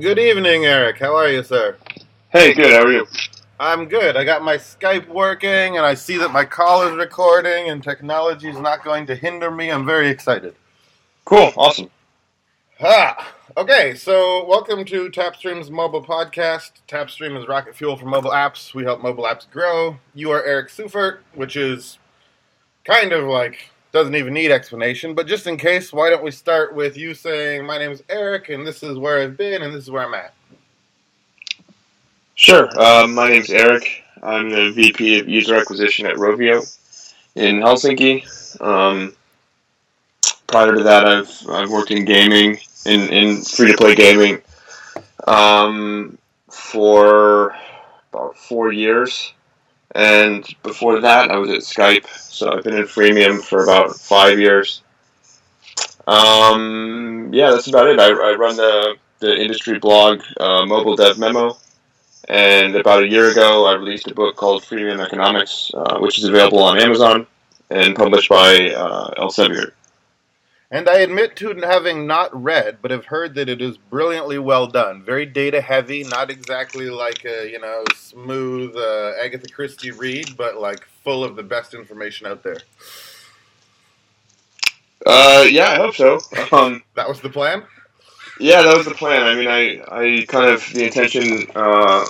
Good evening, Eric. How are you, sir? Hey, good. How are you? I'm good. I got my Skype working, and I see that my call is recording, and technology is not going to hinder me. I'm very excited. Cool. Awesome. Ah, okay, so welcome to Tapstream's mobile podcast. Tapstream is rocket fuel for mobile apps. We help mobile apps grow. You are Eric Seufert, which is kind of like doesn't even need explanation, but just in case, why don't we start with you saying, My name is Eric, and this is where I've been, and this is where I'm at. Sure. Um, my is Eric. I'm the VP of User Acquisition at Rovio in Helsinki. Um, prior to that, I've I've worked in gaming, in, in free to play gaming, um, for about four years. And before that, I was at Skype. So I've been in freemium for about five years. Um, yeah, that's about it. I, I run the, the industry blog, uh, Mobile Dev Memo. And about a year ago, I released a book called Freemium Economics, uh, which is available on Amazon and published by uh, Elsevier. And I admit to having not read, but have heard that it is brilliantly well done. Very data heavy, not exactly like a you know smooth uh, Agatha Christie read, but like full of the best information out there. Uh, yeah, I hope so. Um, that was the plan. Yeah, that was the plan. I mean, I, I kind of the intention uh,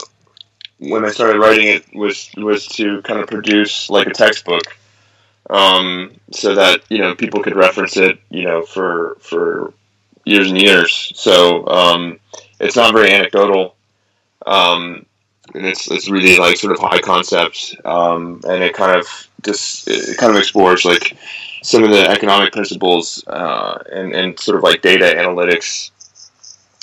when I started writing it was was to kind of produce like a textbook um, so that you know people could reference it, you know, for for years and years. So um, it's not very anecdotal, um, and it's it's really like sort of high concepts, um, and it kind of just it kind of explores like some of the economic principles uh, and and sort of like data analytics.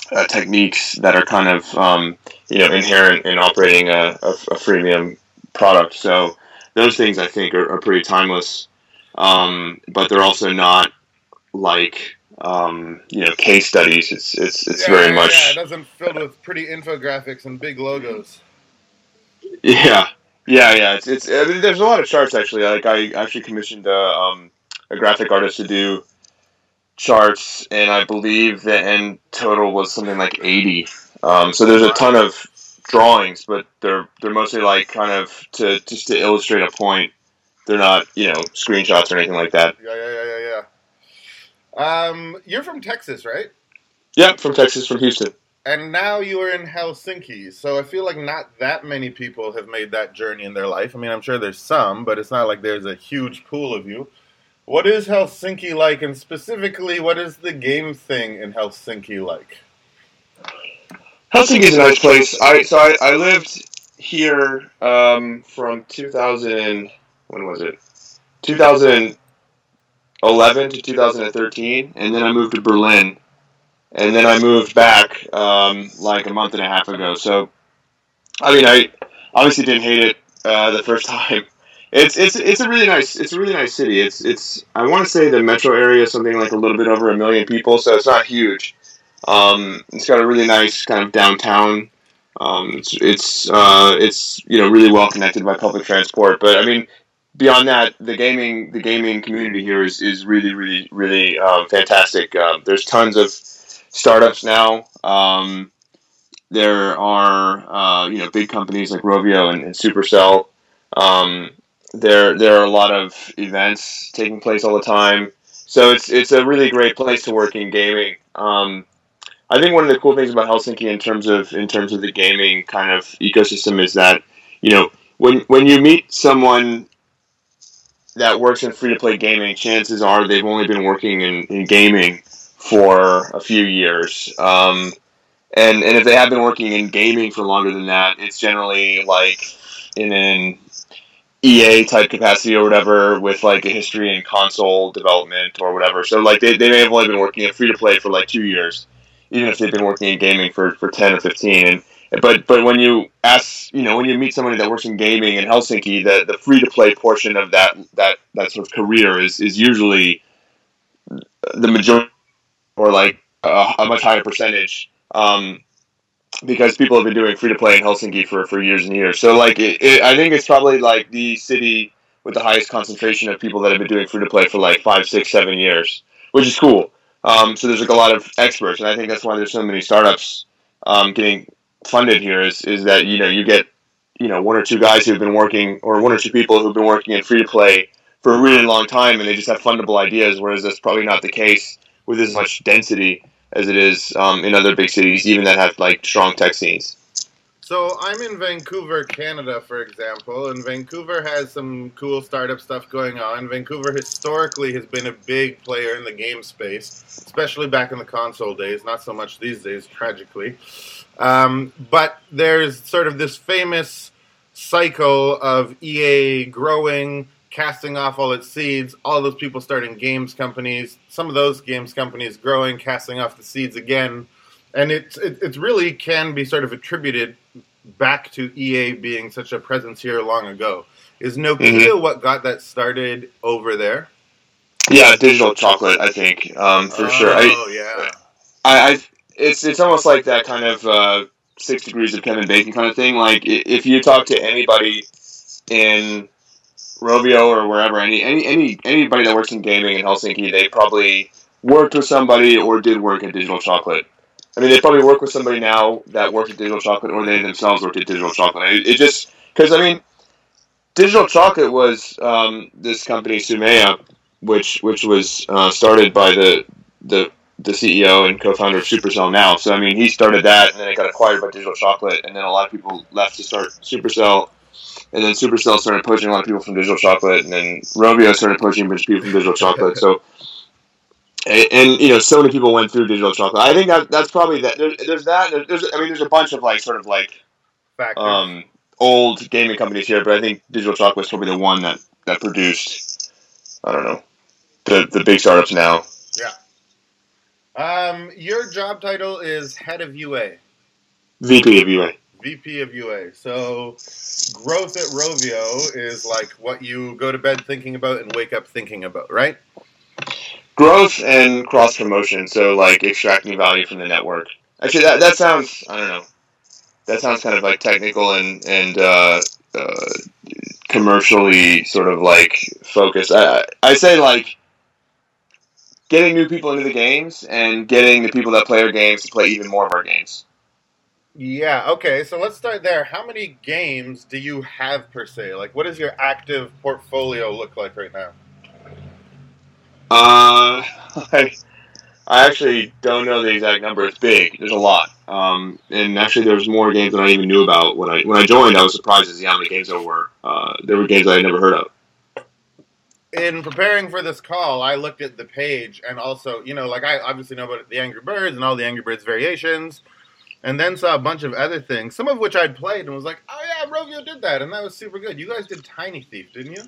Uh, techniques that are kind of um, you know inherent in operating a, a, a freemium product. So those things I think are, are pretty timeless, um, but they're also not like um, you know case studies. It's it's it's Yeah, very much yeah, it doesn't filled with pretty infographics and big logos. yeah yeah yeah. It's it's I mean, there's a lot of charts actually. Like I actually commissioned a um, a graphic artist to do charts, and I believe the end total was something like eighty. Um, so there's a ton of drawings, but they're they're mostly like kind of to just to illustrate a point. They're not you know screenshots or anything like that. Yeah, yeah, yeah, yeah, yeah. Um, you're from Texas, right? Yeah, from Texas, from Houston. And now you are in Helsinki, so I feel like not that many people have made that journey in their life. I mean, I'm sure there's some, but it's not like there's a huge pool of you. What is Helsinki like, and specifically, what is the game thing in Helsinki like? Helsinki is a nice place. I so I, I lived here um, from 2000. When was it? 2011 to 2013, and then I moved to Berlin, and then I moved back um, like a month and a half ago. So, I mean, I obviously didn't hate it uh, the first time. It's it's it's a really nice it's a really nice city. It's it's I want to say the metro area is something like a little bit over a million people, so it's not huge. Um, it's got a really nice kind of downtown. Um, it's it's uh, it's you know really well connected by public transport. But I mean, beyond that, the gaming the gaming community here is, is really really really um, fantastic. Um, there's tons of startups now. Um, there are uh, you know big companies like Rovio and, and Supercell. Um, there there are a lot of events taking place all the time. So it's it's a really great place to work in gaming. Um, I think one of the cool things about Helsinki in terms of in terms of the gaming kind of ecosystem is that you know when when you meet someone that works in free to play gaming, chances are they've only been working in, in gaming for a few years. Um, and and if they have been working in gaming for longer than that, it's generally like in an EA type capacity or whatever with like a history in console development or whatever. So like they, they may have only been working in free to play for like two years, even if they've been working in gaming for, for ten or fifteen. And but but when you ask you know when you meet somebody that works in gaming in Helsinki, the, the free to play portion of that that that sort of career is is usually the majority or like a, a much higher percentage. Um, because people have been doing free to play in Helsinki for, for years and years. So like it, it, I think it's probably like the city with the highest concentration of people that have been doing free to play for like five, six, seven years, which is cool. Um, so there's like a lot of experts, and I think that's why there's so many startups um, getting funded here is is that you know you get you know one or two guys who've been working or one or two people who've been working in free to play for a really long time and they just have fundable ideas, whereas that's probably not the case with as much density as it is um, in other big cities, even that have like strong tech scenes. So I'm in Vancouver, Canada, for example, and Vancouver has some cool startup stuff going on. Vancouver historically has been a big player in the game space, especially back in the console days. Not so much these days, tragically. Um, but there's sort of this famous cycle of EA growing, casting off all its seeds, all those people starting games companies, some of those games companies growing, casting off the seeds again and it's it, it really can be sort of attributed back to EA being such a presence here long ago. Is Nokia mm-hmm. what got that started over there? Yeah, digital chocolate. I think um, for oh, sure. Oh yeah. I, I it's it's almost like that kind of uh, six degrees of Kevin Bacon kind of thing. Like if you talk to anybody in Rovio or wherever, any any any anybody that works in gaming in Helsinki, they probably worked with somebody or did work at Digital Chocolate. I mean, they probably work with somebody now that works at Digital Chocolate, or they themselves worked at Digital Chocolate. It, it just because I mean, Digital Chocolate was um, this company Sumea, which which was uh, started by the the the CEO and co-founder of Supercell now. So I mean, he started that, and then it got acquired by Digital Chocolate, and then a lot of people left to start Supercell, and then Supercell started poaching a lot of people from Digital Chocolate, and then Rovio started poaching a bunch of people from Digital Chocolate. So and, and, you know, so many people went through digital chocolate. I think that that's probably that. There's, there's that. There's, I mean, there's a bunch of like sort of like um, old gaming companies here, but I think digital chocolate is probably the one that that produced. I don't know the the big startups now. Yeah. Um, your job title is head of UA. VP of UA. VP of UA. So, growth at Rovio is like what you go to bed thinking about and wake up thinking about, right? Growth and cross promotion. So like extracting value from the network. Actually, that that sounds I don't know. That sounds kind of like technical and and uh, uh, commercially sort of like focused. I I say like getting new people into the games and getting the people that play our games to play even more of our games. Yeah, okay, so let's start there. How many games do you have per se? Like, what does your active portfolio look like right now? Uh, I, I actually don't know the exact number. It's big. There's a lot. Um, and actually, there's more games than I even knew about when I when I joined. I was surprised to see how many games there were. Uh, there were games I had never heard of. In preparing for this call, I looked at the page and also, you know, like I obviously know about the Angry Birds and all the Angry Birds variations, and then saw a bunch of other things, some of which I'd played and was like, oh yeah, Rovio did that, and that was super good. You guys did Tiny Thief, didn't you?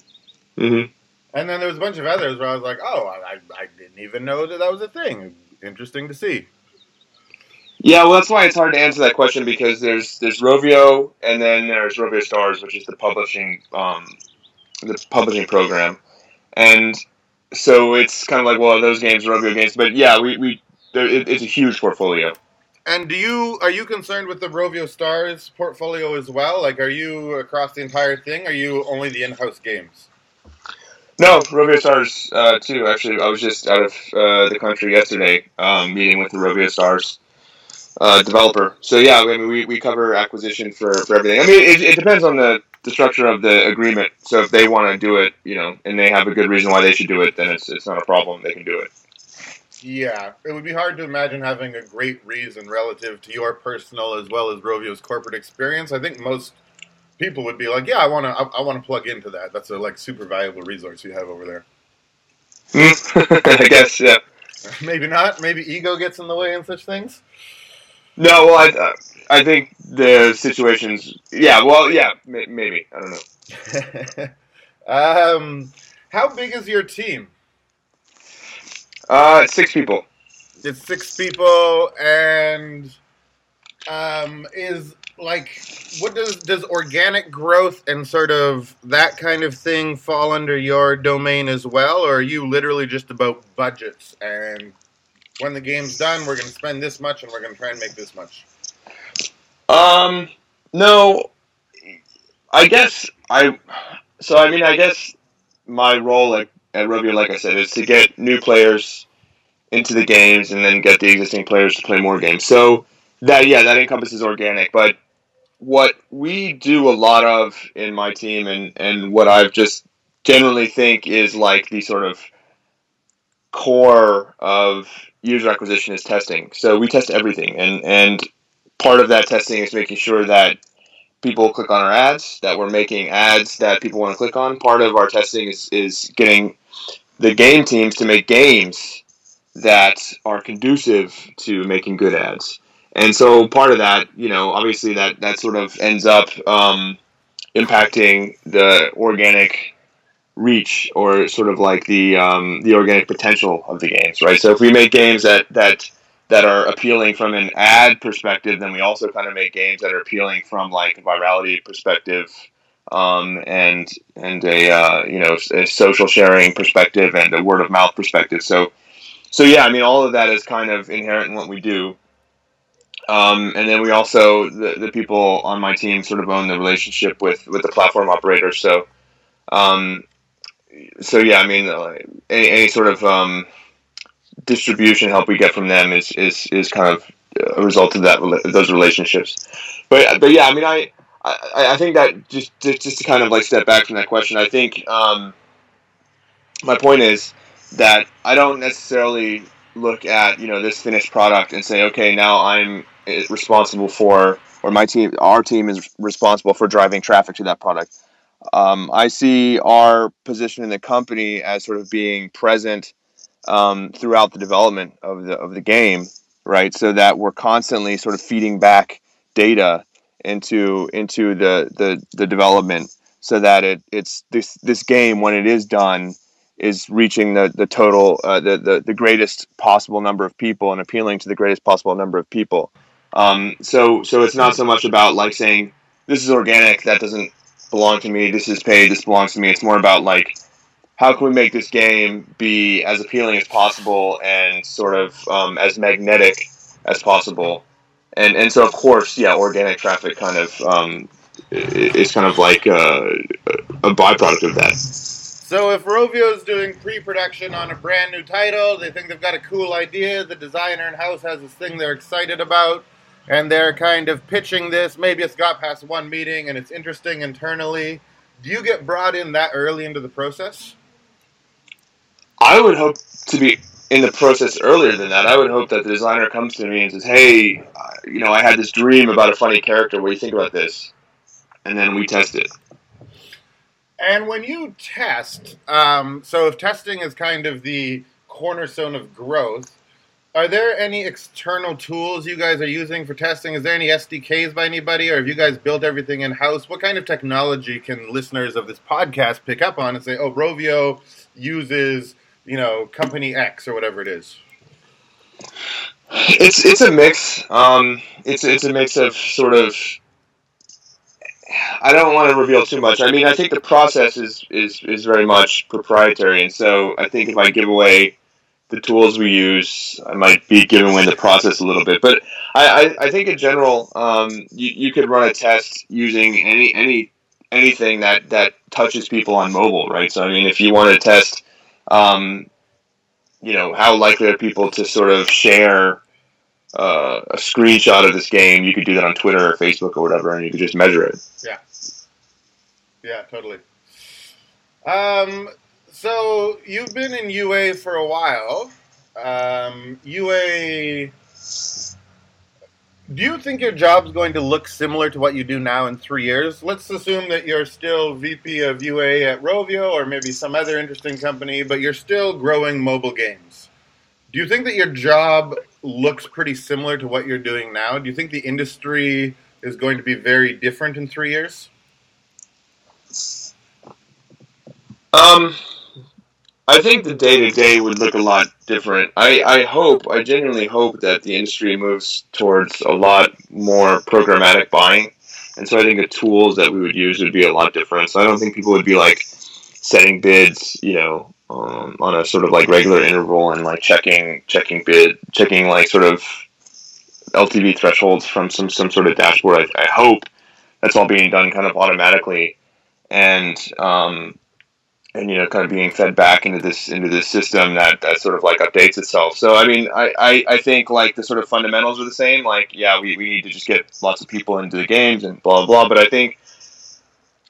Mm-hmm. And then there was a bunch of others where I was like, oh, I, I didn't even know that that was a thing. Interesting to see. Yeah, well, that's why it's hard to answer that question because there's there's Rovio and then there's Rovio Stars, which is the publishing um, the publishing program, and so it's kind of like well, those games are Rovio games, but yeah, we we it, it's a huge portfolio. And do you are you concerned with the Rovio Stars portfolio as well? Like, are you across the entire thing? Are you only the in-house games? No, Rovio Stars uh, too. Actually, I was just out of uh, the country yesterday, um, meeting with the Rovio Stars uh, developer. So yeah, I mean, we, we cover acquisition for, for everything. I mean, it, it depends on the, the structure of the agreement. So if they want to do it, you know, and they have a good reason why they should do it, then it's it's not a problem. They can do it. Yeah, it would be hard to imagine having a great reason relative to your personal as well as Rovio's corporate experience. I think most people would be like, "Yeah, I want to. I, I want to plug into that. That's a like super valuable resource you have over there." I guess, yeah. Maybe not. Maybe ego gets in the way in such things. No, well, I, uh, I think the situations. Yeah, well, yeah, maybe. I don't know. um, how big is your team? Uh, six people. It's six people, and um, is like what does does organic growth and sort of that kind of thing fall under your domain as well? Or are you literally just about budgets and when the game's done we're going to spend this much and we're going to try and make this much? Um no. I guess i so i mean i guess my role at, at Rovio, like i said is to get new players into the games and then get the existing players to play more games. So that yeah, that encompasses organic. But what we do a lot of in my team, and and what I've just generally think is like the sort of core of user acquisition is testing. So we test everything, and and part of that testing is making sure that people click on our ads, that we're making ads that people want to click on. Part of our testing is is getting the game teams to make games that are conducive to making good ads. And so part of that, you know, obviously that that sort of ends up um, impacting the organic reach or sort of like the um, the organic potential of the games, right? So if we make games that that that are appealing from an ad perspective, then we also kind of make games that are appealing from like a virality perspective, um, and and a uh, you know a social sharing perspective and a word of mouth perspective. So so yeah, I mean all of that is kind of inherent in what we do. Um, and then we also the, the people on my team sort of own the relationship with with the platform operator. So um, so yeah, I mean uh, any, any sort of um, distribution help we get from them is is, is kind of a result of that those relationships. But but yeah, I mean I. I, I think that just, just just to kind of like step back from that question, I think um, my point is that I don't necessarily look at you know this finished product and say, okay, now I'm responsible for, or my team, our team is responsible for driving traffic to that product. Um, I see our position in the company as sort of being present um, throughout the development of the of the game, right? So that we're constantly sort of feeding back data into into the the, the development, so that it it's this this game when it is done is reaching the the total uh, the, the the greatest possible number of people and appealing to the greatest possible number of people. Um, so so it's not so much about like saying this is organic that doesn't belong to me. This is paid. This belongs to me. It's more about like how can we make this game be as appealing as possible and sort of um, as magnetic as possible. And and so of course, yeah, organic traffic kind of um, is kind of like a, a byproduct of that. So if Rovio is doing pre-production on a brand new title, they think they've got a cool idea. The designer in house has this thing they're excited about, and they're kind of pitching this. Maybe it's got past one meeting and it's interesting internally. Do you get brought in that early into the process? I would hope to be in the process earlier than that. I would hope that the designer comes to me and says, "Hey, you know, I had this dream about a funny character. What do you think about this?" And then we test it. And when you test, um, so if testing is kind of the cornerstone of growth, are there any external tools you guys are using for testing? Is there any SDKs by anybody, or have you guys built everything in house? What kind of technology can listeners of this podcast pick up on and say, "Oh, Rovio uses you know, company X or whatever it is? It's it's a mix. Um, it's it's a mix of sort of. I don't want to reveal too much. I mean, I think the process is is is very much proprietary, and so I think if I give away the tools we use, I might be giving away the process a little bit. But I, I, I think in general, um, you, you could run a test using any any anything that that touches people on mobile, right? So I mean, if you want to test um, you know, how likely are people to sort of share uh, a screenshot of this game? You could do that on Twitter or Facebook or whatever, and you could just measure it. Yeah. Yeah, totally. Um, so you've been in UA for a while. Um, UA do you think your job's going to look similar to what you do now in three years? Let's assume that you're still VP of UA at Rovio or maybe some other interesting company, but you're still growing mobile games. Do you think that your job looks pretty similar to what you're doing now? Do you think the industry is going to be very different in three years? Um, I think the day to day would look a lot different. I, I hope, I genuinely hope that the industry moves towards a lot more programmatic buying. And so I think the tools that we would use would be a lot different. So I don't think people would be like setting bids, you know, um, on a sort of like regular interval and like checking, checking bid, checking like sort of LTV thresholds from some, some sort of dashboard. I, I hope that's all being done kind of automatically. And, um, and you know kind of being fed back into this into this system that that sort of like updates itself. So i mean i i, I think like the sort of fundamentals are the same. Like yeah we, we need to just get lots of people into the games and blah blah but i think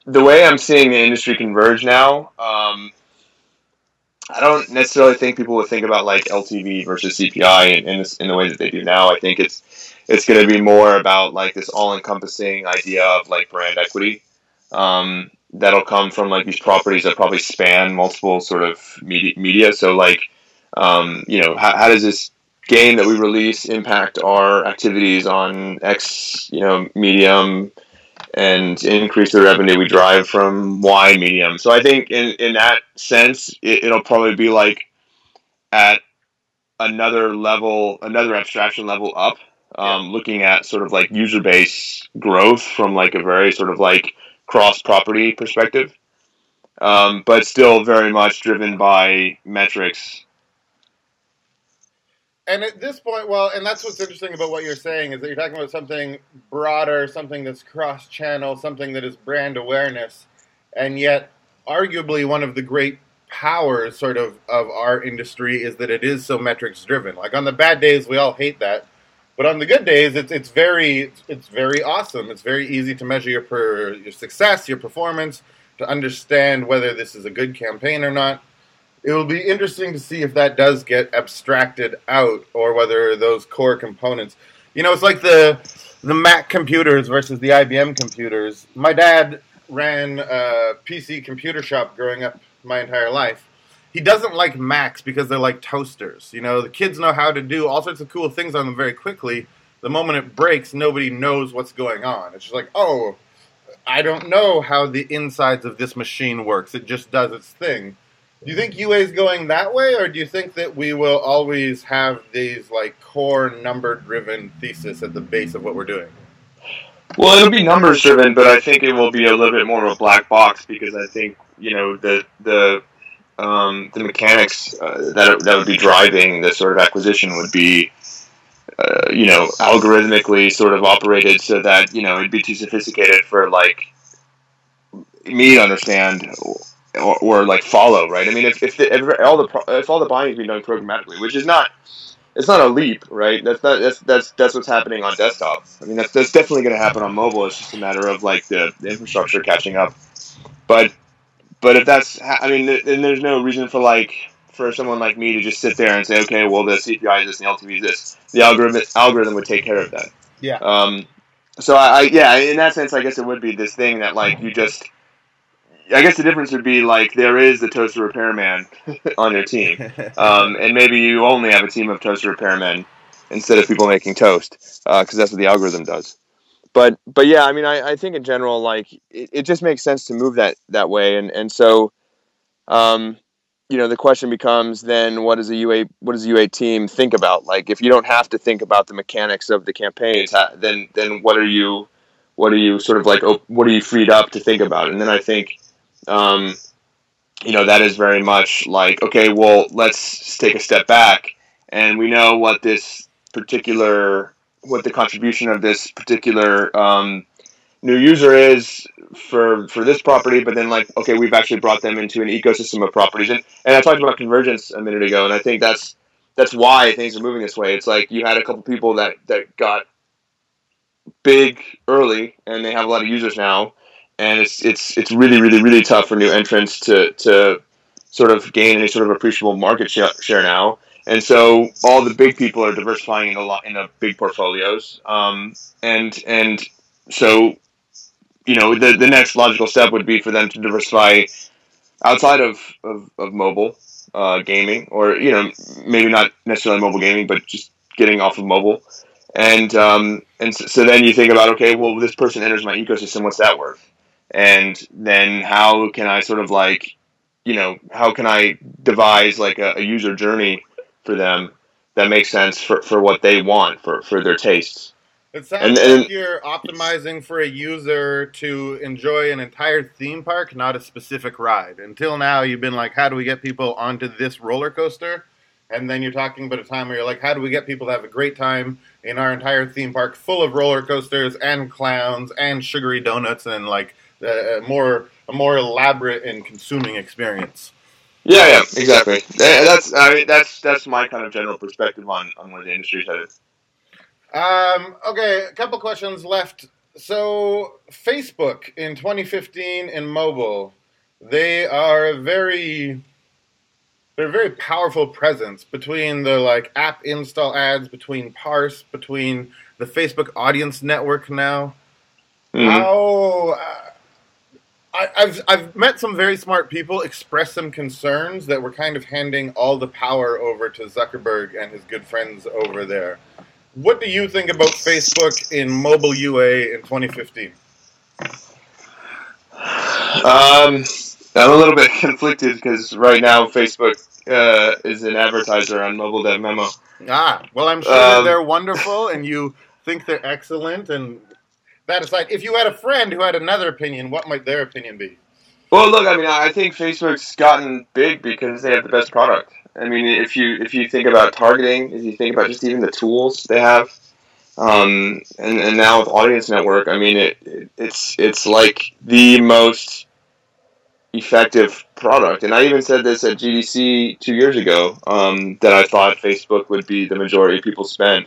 the way i'm seeing the industry converge now um, i don't necessarily think people would think about like ltv versus cpi in, in, this, in the way that they do now. I think it's it's going to be more about like this all-encompassing idea of like brand equity. Um, that'll come from like these properties that probably span multiple sort of media. media. So like, um, you know, how, how does this game that we release impact our activities on X, you know, medium and increase the revenue we drive from Y medium. So I think in, in that sense, it, it'll probably be like at another level, another abstraction level up, um, yeah. looking at sort of like user base growth from like a very sort of like cross property perspective, um, but still very much driven by metrics. And at this point, well, and that's what's interesting about what you're saying is that you're talking about something broader, something that's cross channel, something that is brand awareness, and yet arguably one of the great powers sort of of our industry is that it is so metrics driven. Like on the bad days, we all hate that but on the good days, it's it's very it's very awesome. It's very easy to measure your per, your success, your performance, to understand whether this is a good campaign or not. It will be interesting to see if that does get abstracted out, or whether those core components. You know, it's like the the Mac computers versus the IBM computers. My dad ran a PC computer shop growing up my entire life he doesn't like Macs because they're like toasters. You know, the kids know how to do all sorts of cool things on them very quickly. The moment it breaks, nobody knows what's going on. It's just like, oh, I don't know how the insides of this machine works. It just does its thing. Do you think UA is going that way, or do you think that we will always have these like core number driven thesis at the base of what we're doing? Well, it'll be numbers driven, but I think it will be a little bit more of a black box because I think you know the the um, the mechanics uh, that that would be driving this sort of acquisition would be, uh, you know, algorithmically sort of operated so that you know it'd be too sophisticated for like me to understand or, or like follow. Right? I mean, if if, the, if all the if all the buying is being done programmatically, which is not. It's not a leap, right? That's not that's that's that's what's happening on desktop. I mean, that's that's definitely going to happen on mobile. It's just a matter of like the, the infrastructure catching up. But but if that's, I mean, then there's no reason for like for someone like me to just sit there and say, okay, well, the CPI is this, and the LTV is this. The algorithm algorithm would take care of that. Yeah. Um. So I, I yeah, in that sense, I guess it would be this thing that like you just. I guess the difference would be like there is the toaster repairman on your team, um, and maybe you only have a team of toaster repairmen instead of people making toast because uh, that's what the algorithm does but but yeah, I mean, I, I think in general, like it, it just makes sense to move that that way, and and so, um, you know, the question becomes then, what does a UA what does a UA team think about? Like, if you don't have to think about the mechanics of the campaigns, then then what are you what are you sort of like what are you freed up to think about? And then I think, um, you know, that is very much like okay, well, let's take a step back, and we know what this particular what the contribution of this particular um, new user is for for this property, but then like okay, we've actually brought them into an ecosystem of properties, and and I talked about convergence a minute ago, and I think that's that's why things are moving this way. It's like you had a couple people that that got big early, and they have a lot of users now, and it's it's it's really really really tough for new entrants to to sort of gain any sort of appreciable market share now and so all the big people are diversifying in a lot in a big portfolios. Um, and and so you know the the next logical step would be for them to diversify outside of of, of mobile uh, gaming, or you know maybe not necessarily mobile gaming, but just getting off of mobile. And um, and so, so then you think about okay, well this person enters my ecosystem, what's that worth? And then how can I sort of like you know how can I devise like a, a user journey for them that makes sense for, for what they want for, for their tastes. It sounds and, and, like you're optimizing for a user to enjoy an entire theme park, not a specific ride. Until now, you've been like, how do we get people onto this roller coaster? And then you're talking about a time where you're like, how do we get people to have a great time in our entire theme park full of roller coasters and clowns and sugary donuts and like a, a more a more elaborate and consuming experience. Yeah, yeah, exactly. And that's I mean that's that's my kind of general perspective on on where the industry's headed. Um, okay, a couple questions left. So, Facebook in 2015 in mobile, they are a very they're a very powerful presence between the like app install ads, between Parse, between the Facebook audience network now. Mm-hmm. How uh, I, have I've met some very smart people express some concerns that we're kind of handing all the power over to Zuckerberg and his good friends over there. What do you think about Facebook in mobile UA in 2015? Um, I'm a little bit conflicted because right now Facebook uh, is an advertiser on Mobile Dev Memo. Ah, well, I'm sure um, they're wonderful, and you think they're excellent, and that aside, if you had a friend who had another opinion, what might their opinion be? Well, look, I mean, I think Facebook's gotten big because they have the best product. I mean, if you if you think about targeting, if you think about just even the tools they have, um, and and now with Audience Network, I mean, it, it it's it's like the most effective product. And I even said this at GDC two years ago um, that I thought Facebook would be the majority of people spend,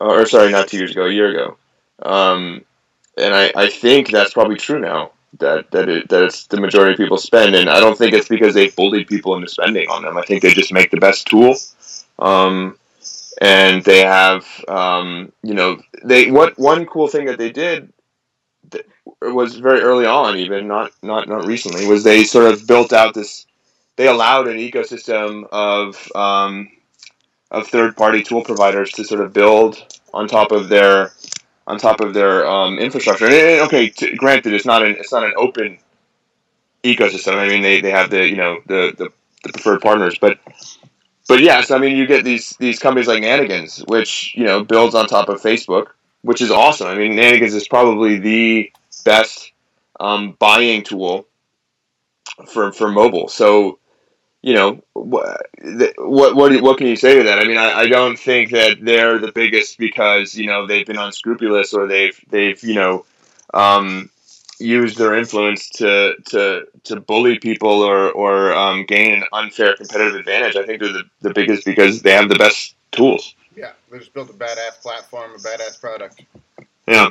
or sorry, not two years ago, a year ago. Um, and I, I think that's probably true now that that it, that it's the majority of people spend, and I don't think it's because they've bullied people into spending on them. I think they just make the best tool, um, and they have um, you know they what one cool thing that they did that was very early on, even not not not recently, was they sort of built out this. They allowed an ecosystem of um, of third party tool providers to sort of build on top of their on top of their um, infrastructure. And, okay, to, granted, it's not an it's not an open ecosystem. I mean, they, they have the you know the, the, the preferred partners, but but yes, I mean you get these these companies like Nanigans, which you know builds on top of Facebook, which is awesome. I mean, Nanigans is probably the best um, buying tool for for mobile. So you know, what what what can you say to that? I mean, I, I don't think that they're the biggest because you know they've been unscrupulous or they've they've you know um, used their influence to to to bully people or or um, gain an unfair competitive advantage. I think they're the, the biggest because they have the best tools. Yeah, they just built a badass platform, a badass product. Yeah.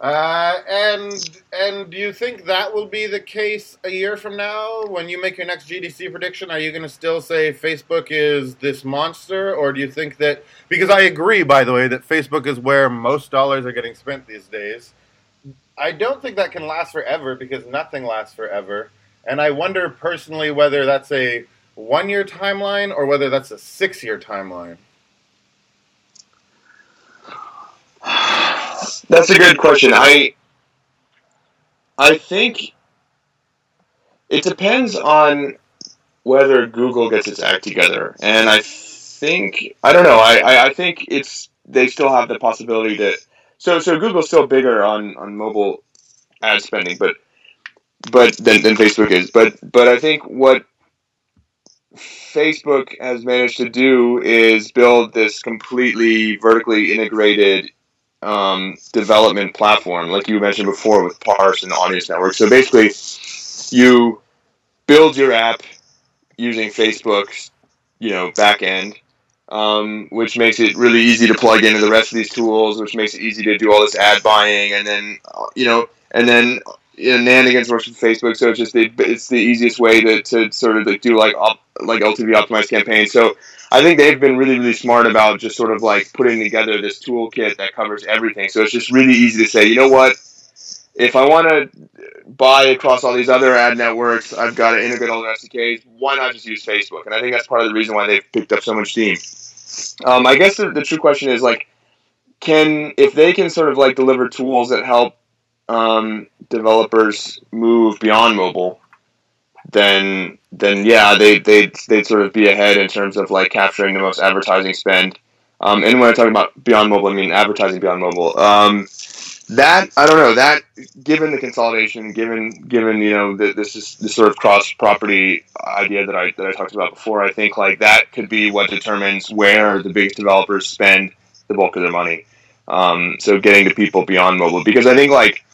Uh, and and do you think that will be the case a year from now when you make your next GDC prediction? Are you going to still say Facebook is this monster, or do you think that because I agree, by the way, that Facebook is where most dollars are getting spent these days? I don't think that can last forever because nothing lasts forever, and I wonder personally whether that's a one-year timeline or whether that's a six-year timeline. That's a good question. I I think it depends on whether Google gets its act together, and I think I don't know. I, I, think it's they still have the possibility that so so Google's still bigger on, on mobile ad spending, but but than, than Facebook is. But but I think what Facebook has managed to do is build this completely vertically integrated um, development platform, like you mentioned before with Parse and Audience Network. So basically, you build your app using Facebook's, you know, backend, um, which makes it really easy to plug into the rest of these tools, which makes it easy to do all this ad buying, and then you know, and then you know, Nanigans works with Facebook, so it's just the, it's the easiest way to, to sort of do like op, like LTV optimized campaigns. So I think they've been really, really smart about just sort of like putting together this toolkit that covers everything. So it's just really easy to say, you know what? If I want to buy across all these other ad networks, I've got to integrate all their SDKs. Why not just use Facebook? And I think that's part of the reason why they've picked up so much steam. Um, I guess the, the true question is like, can if they can sort of like deliver tools that help um, developers move beyond mobile, then then yeah, they they they'd sort of be ahead in terms of like capturing the most advertising spend. Um, and when I talk about beyond mobile, I mean advertising beyond mobile. Um, that I don't know. That given the consolidation, given given you know the, this is this sort of cross property idea that I that I talked about before, I think like that could be what determines where the biggest developers spend the bulk of their money. Um, so getting to people beyond mobile, because I think like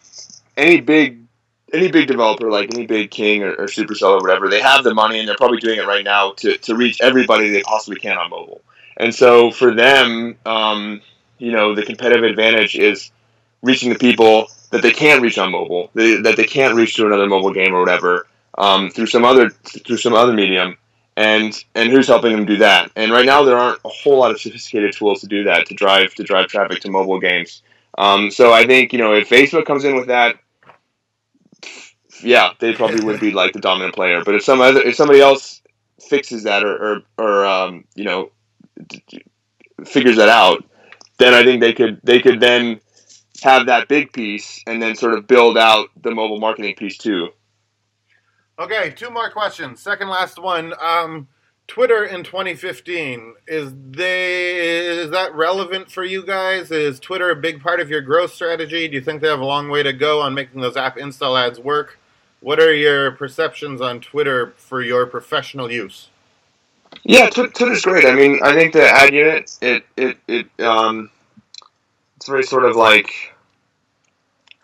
any big any big developer, like any big King or, or Supercell or whatever, they have the money and they're probably doing it right now to, to reach everybody they possibly can on mobile. And so for them, um, you know, the competitive advantage is reaching the people that they can't reach on mobile, they, that they can't reach through another mobile game or whatever, um, through some other through some other medium. And and who's helping them do that? And right now there aren't a whole lot of sophisticated tools to do that to drive to drive traffic to mobile games. Um, so I think you know if Facebook comes in with that, yeah, they probably would be like the dominant player. But if some other if somebody else fixes that or or, or um, you know figures that out, then I think they could they could then have that big piece and then sort of build out the mobile marketing piece too. Okay, two more questions. Second last one. Um, Twitter in 2015 is they is that relevant for you guys? Is Twitter a big part of your growth strategy? Do you think they have a long way to go on making those app install ads work? What are your perceptions on Twitter for your professional use? Yeah, Twitter's great. I mean, I think the ad unit it it it um it's very sort of like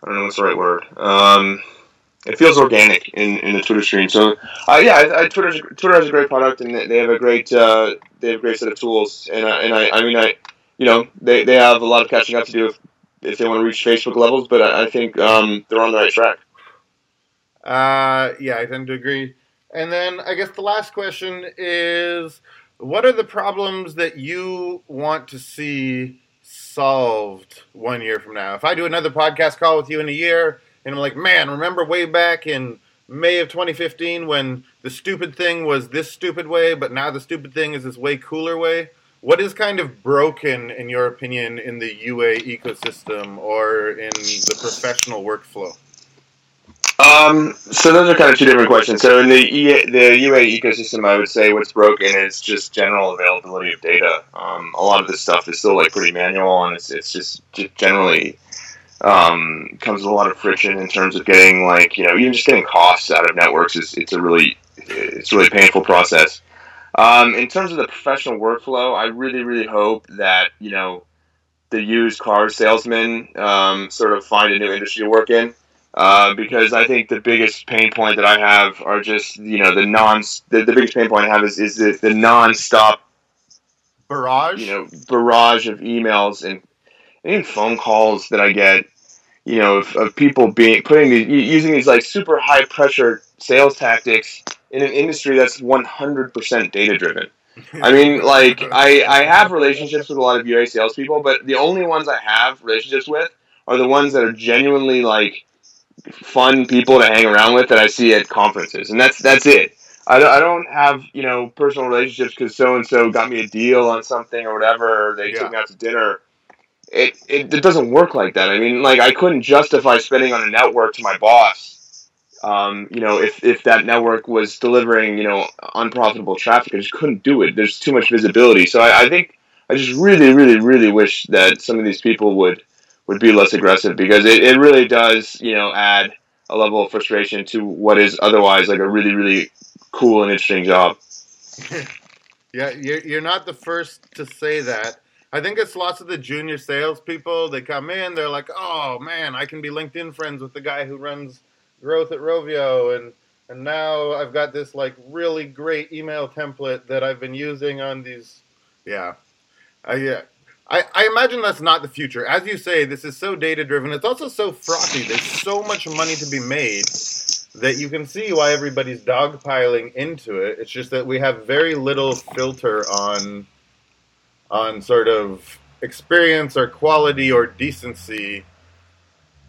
I don't know what's the right word. Um, it feels organic in, in the Twitter stream. So, uh, yeah, I, I, Twitter Twitter has a great product and they have a great uh, they have a great set of tools. And I, and I, I mean I you know they, they have a lot of catching up to do if, if they want to reach Facebook levels, but I, I think um, they're on the right track. Uh, yeah, I tend to agree. And then I guess the last question is, what are the problems that you want to see solved one year from now? If I do another podcast call with you in a year and I'm like, man, remember way back in May of 2015 when the stupid thing was this stupid way, but now the stupid thing is this way cooler way? What is kind of broken, in your opinion, in the UA ecosystem or in the professional workflow? Um, so those are kind of two different questions. So in the EA, the UA ecosystem, I would say what's broken is just general availability of data. Um, a lot of this stuff is still like pretty manual, and it's it's just, just generally um, comes with a lot of friction in terms of getting like you know even just getting costs out of networks is it's a really it's a really painful process. Um, in terms of the professional workflow, I really really hope that you know the used car salesman um, sort of find a new industry to work in. Uh, because I think the biggest pain point that I have are just you know the non the, the biggest pain point I have is, is the, the non-stop barrage you know barrage of emails and even phone calls that I get you know of, of people being putting these using these like super high pressure sales tactics in an industry that's 100% data driven. I mean, like I, I have relationships with a lot of UA salespeople, but the only ones I have relationships with are the ones that are genuinely like fun people to hang around with that I see at conferences, and that's that's it. I don't, I don't have you know personal relationships because so and so got me a deal on something or whatever. Or they yeah. took me out to dinner. It, it it doesn't work like that. I mean, like I couldn't justify spending on a network to my boss. Um, you know, if, if that network was delivering, you know, unprofitable traffic, I just couldn't do it. There's too much visibility. So I, I think I just really, really, really wish that some of these people would would be less aggressive because it, it really does, you know, add a level of frustration to what is otherwise like a really, really cool and interesting job. yeah, you're, you're not the first to say that. I think it's lots of the junior salespeople. They come in, they're like, "Oh man, I can be LinkedIn friends with the guy who runs growth at Rovio, and and now I've got this like really great email template that I've been using on these." Yeah, I yeah, I, I imagine that's not the future. As you say, this is so data driven. It's also so frothy. There's so much money to be made that you can see why everybody's dogpiling into it. It's just that we have very little filter on on sort of experience or quality or decency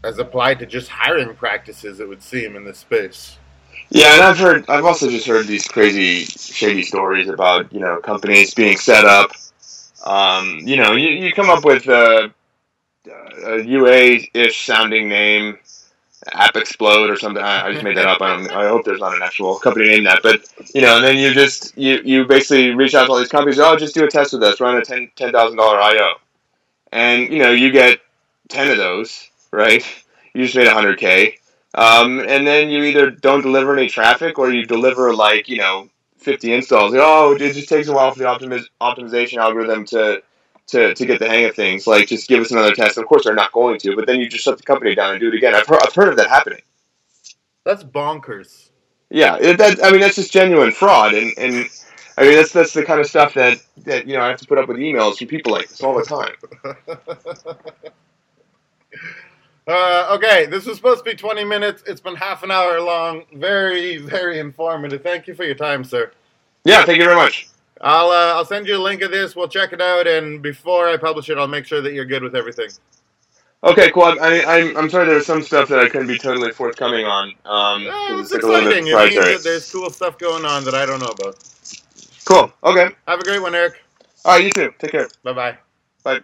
as applied to just hiring practices. It would seem in this space. Yeah, and I've heard. I've also just heard these crazy, shady stories about you know companies being set up um, you know, you, you come up with a, a UA-ish sounding name, App Explode or something. I, I just made that up. I, I, hope there's not an actual company name that. But you know, and then you just you, you basically reach out to all these companies. Oh, just do a test with us. Run a ten ten thousand dollar IO, and you know you get ten of those, right? You just made hundred k. Um, and then you either don't deliver any traffic or you deliver like you know 50 installs. Oh, it just takes a while for the optimiz- optimization algorithm to, to to get the hang of things. Like, just give us another test. Of course, they're not going to, but then you just shut the company down and do it again. I've heard, I've heard of that happening. That's bonkers. Yeah, it, that, I mean that's just genuine fraud, and, and I mean that's that's the kind of stuff that, that you know I have to put up with emails from people like this all the time. uh, okay, this was supposed to be 20 minutes. It's been half an hour long. Very, very informative. Thank you for your time, sir. Yeah, thank you very much. I'll uh, I'll send you a link of this. We'll check it out, and before I publish it, I'll make sure that you're good with everything. Okay, cool. I, I, I'm, I'm sorry there's some stuff that I couldn't be totally forthcoming on. Um, it's like exciting. It means that there's cool stuff going on that I don't know about. Cool. Okay. Have a great one, Eric. All right, you too. Take care. Bye bye. Bye.